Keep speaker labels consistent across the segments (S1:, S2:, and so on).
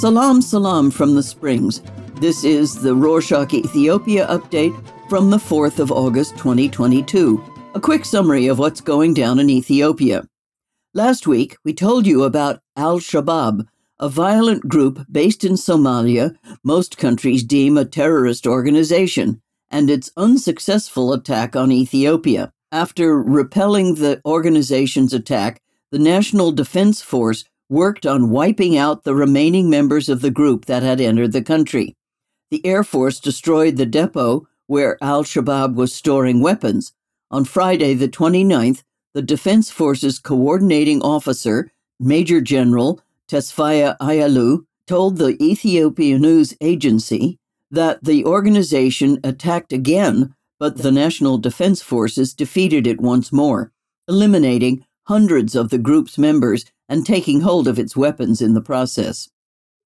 S1: Salam, salam from the Springs. This is the Rorshok Ethiopia update from the 4th of August 2022. A quick summary of what's going down in Ethiopia. Last week, we told you about Al Shabaab, a violent group based in Somalia most countries deem a terrorist organization, and its unsuccessful attack on Ethiopia. After repelling the organization's attack, the National Defense Force worked on wiping out the remaining members of the group that had entered the country. The Air Force destroyed the depot where al Shabaab was storing weapons. On Friday, the 29th, the Defense Forces coordinating officer, Major General Tesfaye Ayalew, told the Ethiopian news agency that the organization attacked again, but the National Defense Forces defeated it once more, eliminating hundreds of the group's members and taking hold of its weapons in the process.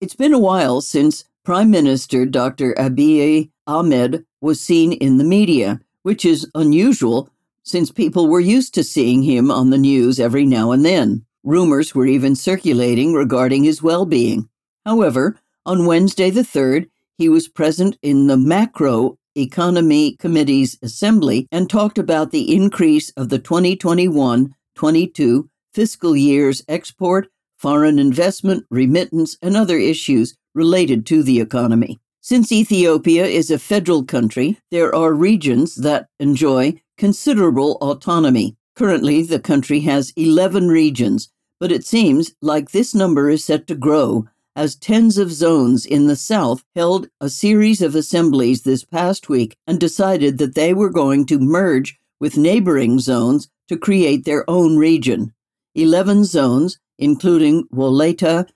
S1: It's been a while since Prime Minister Dr. Abiy Ahmed was seen in the media, which is unusual since people were used to seeing him on the news every now and then. Rumors were even circulating regarding his well being. However, on Wednesday the 3rd, he was present in the Macro Economy Committee's assembly and talked about the increase of the 2021 22 fiscal year's export, foreign investment, remittance, and other issues related to the economy. Since Ethiopia is a federal country, there are regions that enjoy considerable autonomy. Currently, the country has 11 regions, but it seems like this number is set to grow as tens of zones in the South held a series of assemblies this past week and decided that they were going to merge with neighboring zones to create their own region. Eleven zones, including Wolaita,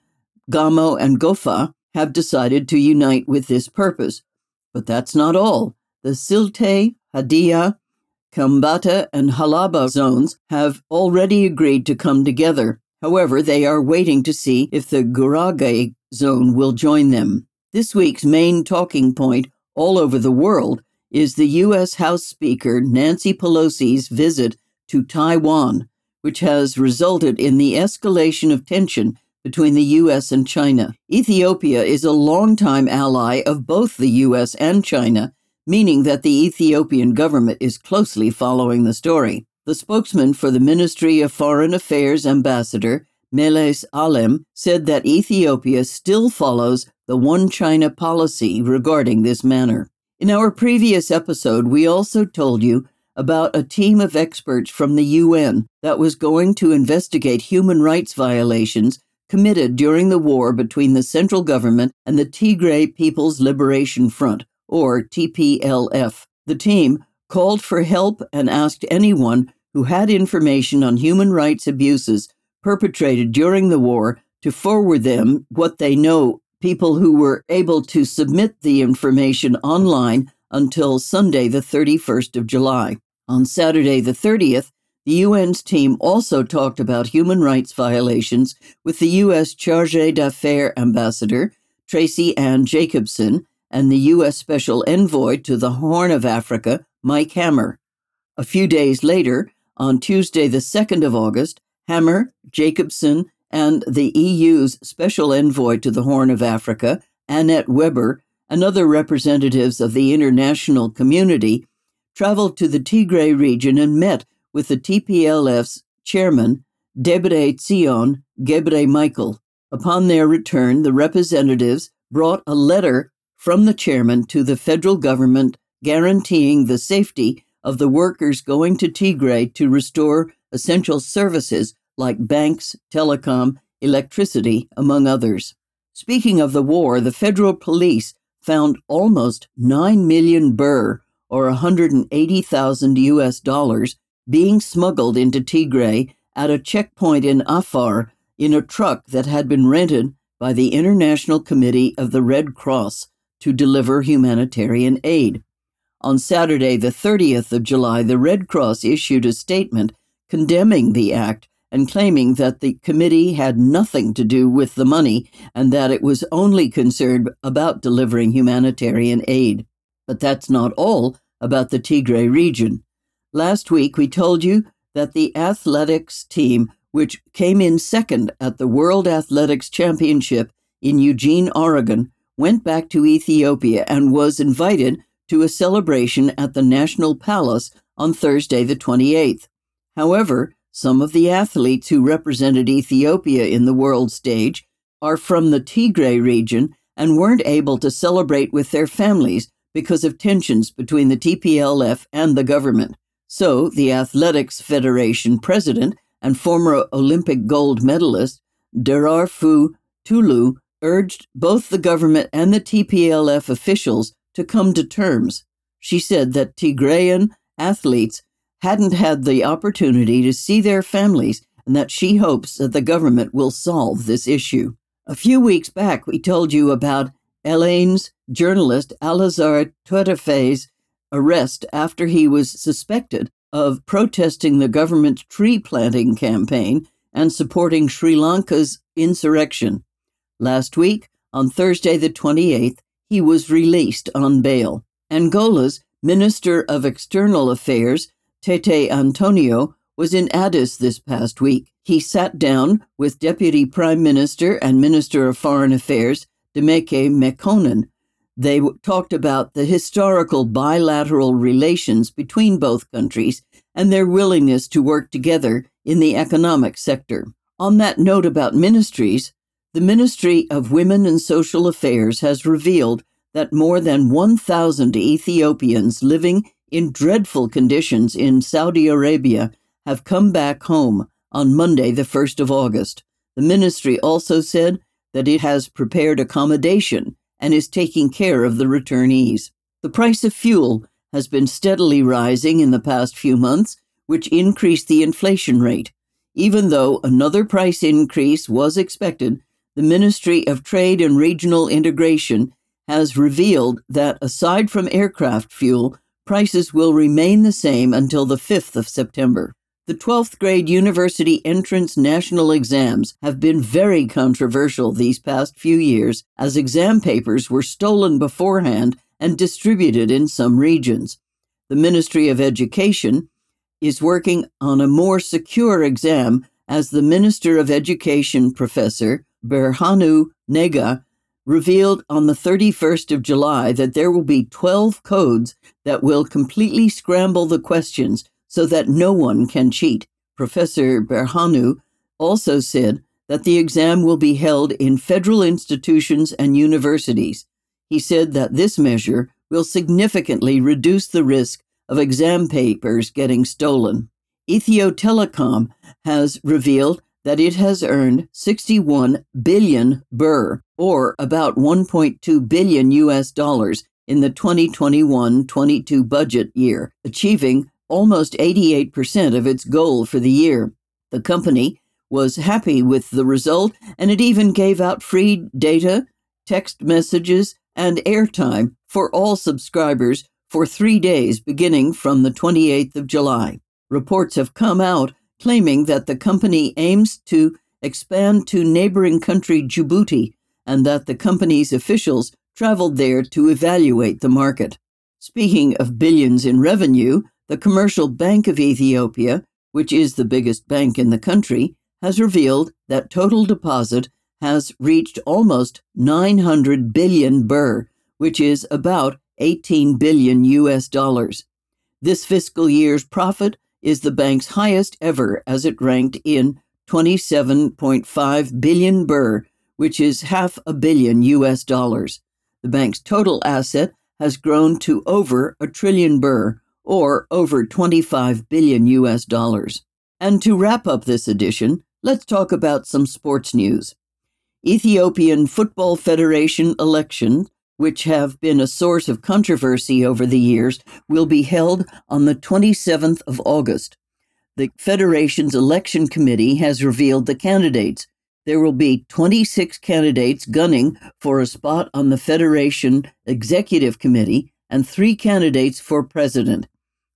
S1: Gamo, and Gofa, have decided to unite with this purpose. But that's not all. The Silte, Hadia, Kambata, and Halaba zones have already agreed to come together. However, they are waiting to see if the Gurage zone will join them. This week's main talking point all over the world is the U.S. House Speaker Nancy Pelosi's visit to Taiwan, which has resulted in the escalation of tension between the U.S. and China. Ethiopia is a longtime ally of both the U.S. and China, meaning that the Ethiopian government is closely following the story. The spokesman for the Ministry of Foreign Affairs ambassador, Meles Alem, said that Ethiopia still follows the One China policy regarding this matter. In our previous episode, we also told you about a team of experts from the UN that was going to investigate human rights violations committed during the war between the central government and the Tigray People's Liberation Front, or TPLF. The team called for help and asked anyone who had information on human rights abuses perpetrated during the war to forward them what they know. People who were able to submit the information online until Sunday, the 31st of July. On Saturday, the 30th, the UN's team also talked about human rights violations with the U.S. Charge d'Affaires Ambassador, Tracy Ann Jacobson, and the U.S. Special Envoy to the Horn of Africa, Mike Hammer. A few days later, on Tuesday, the 2nd of August, Hammer, Jacobson, and the EU's Special Envoy to the Horn of Africa, Annette Weber, and other representatives of the international community traveled to the Tigray region and met with the TPLF's chairman, Debretsion Gebre Michael. Upon their return, the representatives brought a letter from the chairman to the federal government guaranteeing the safety of the workers going to Tigray to restore essential services like banks, telecom, electricity, among others. Speaking of the war, the federal police found almost 9 million birr, or 180,000 US dollars, being smuggled into Tigray at a checkpoint in Afar in a truck that had been rented by the International Committee of the Red Cross to deliver humanitarian aid. On Saturday, the 30th of July, the Red Cross issued a statement condemning the act and claiming that the committee had nothing to do with the money and that it was only concerned about delivering humanitarian aid. But that's not all about the Tigray region. Last week, we told you that the athletics team, which came in second at the World Athletics Championship in Eugene, Oregon, went back to Ethiopia and was invited to a celebration at the National Palace on Thursday, the 28th. However, some of the athletes who represented Ethiopia in the world stage are from the Tigray region and weren't able to celebrate with their families because of tensions between the TPLF and the government. So, the Athletics Federation president and former Olympic gold medalist Derartu Tulu urged both the government and the TPLF officials to come to terms. She said that Tigrayan athletes hadn't had the opportunity to see their families and that she hopes that the government will solve this issue. A few weeks back, we told you about Elaine's journalist Alazar Twetafe's arrest after he was suspected of protesting the government's tree planting campaign and supporting Sri Lanka's insurrection. Last week, on Thursday the 28th, he was released on bail. Angola's Minister of External Affairs, Tete Antonio, was in Addis this past week. He sat down with Deputy Prime Minister and Minister of Foreign Affairs, Demeke Mekonnen, they talked about the historical bilateral relations between both countries and their willingness to work together in the economic sector. On that note about ministries, the Ministry of Women and Social Affairs has revealed that more than 1,000 Ethiopians living in dreadful conditions in Saudi Arabia have come back home on Monday, the 1st of August. The ministry also said that it has prepared accommodation and is taking care of the returnees. The price of fuel has been steadily rising in the past few months, which increased the inflation rate. Even though another price increase was expected, the Ministry of Trade and Regional Integration has revealed that aside from aircraft fuel, prices will remain the same until the 5th of September. The 12th grade university entrance national exams have been very controversial these past few years as exam papers were stolen beforehand and distributed in some regions. The Ministry of Education is working on a more secure exam as the Minister of Education Professor Berhanu Nega revealed on the 31st of July that there will be 12 codes that will completely scramble the questions so that no one can cheat. Professor Berhanu also said that the exam will be held in federal institutions and universities. He said that this measure will significantly reduce the risk of exam papers getting stolen. Ethio Telecom has revealed that it has earned 61 billion birr, or about 1.2 billion US dollars, in the 2021 22 budget year, achieving almost 88% of its goal for the year. The company was happy with the result and it even gave out free data, text messages, and airtime for all subscribers for three days beginning from the 28th of July. Reports have come out claiming that the company aims to expand to neighboring country Djibouti and that the company's officials traveled there to evaluate the market. Speaking of billions in revenue, the Commercial Bank of Ethiopia, which is the biggest bank in the country, has revealed that total deposit has reached almost 900 billion birr, which is about 18 billion US dollars. This fiscal year's profit is the bank's highest ever as it ranked in 27.5 billion birr, which is half a billion US dollars. The bank's total asset has grown to over a trillion birr, or over 25 billion US dollars. And to wrap up this edition, let's talk about some sports news. Ethiopian Football Federation elections, which have been a source of controversy over the years, will be held on the 27th of August. The Federation's election committee has revealed the candidates. There will be 26 candidates gunning for a spot on the Federation Executive Committee and three candidates for president.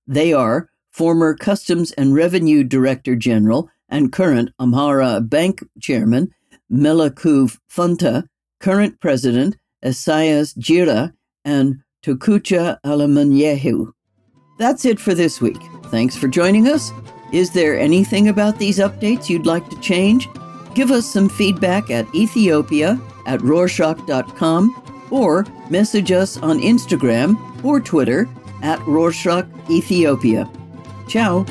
S1: They are former Customs and Revenue Director General and current Amhara Bank Chairman Melaku Fenta, current President Isaias Jira, and Tokucha Alamanyehu. That's it for this week. Thanks for joining us. Is there anything about these updates you'd like to change? Give us some feedback at Ethiopia at Rorshok.com or message us on Instagram or Twitter at Rorshok Ethiopia. Ciao.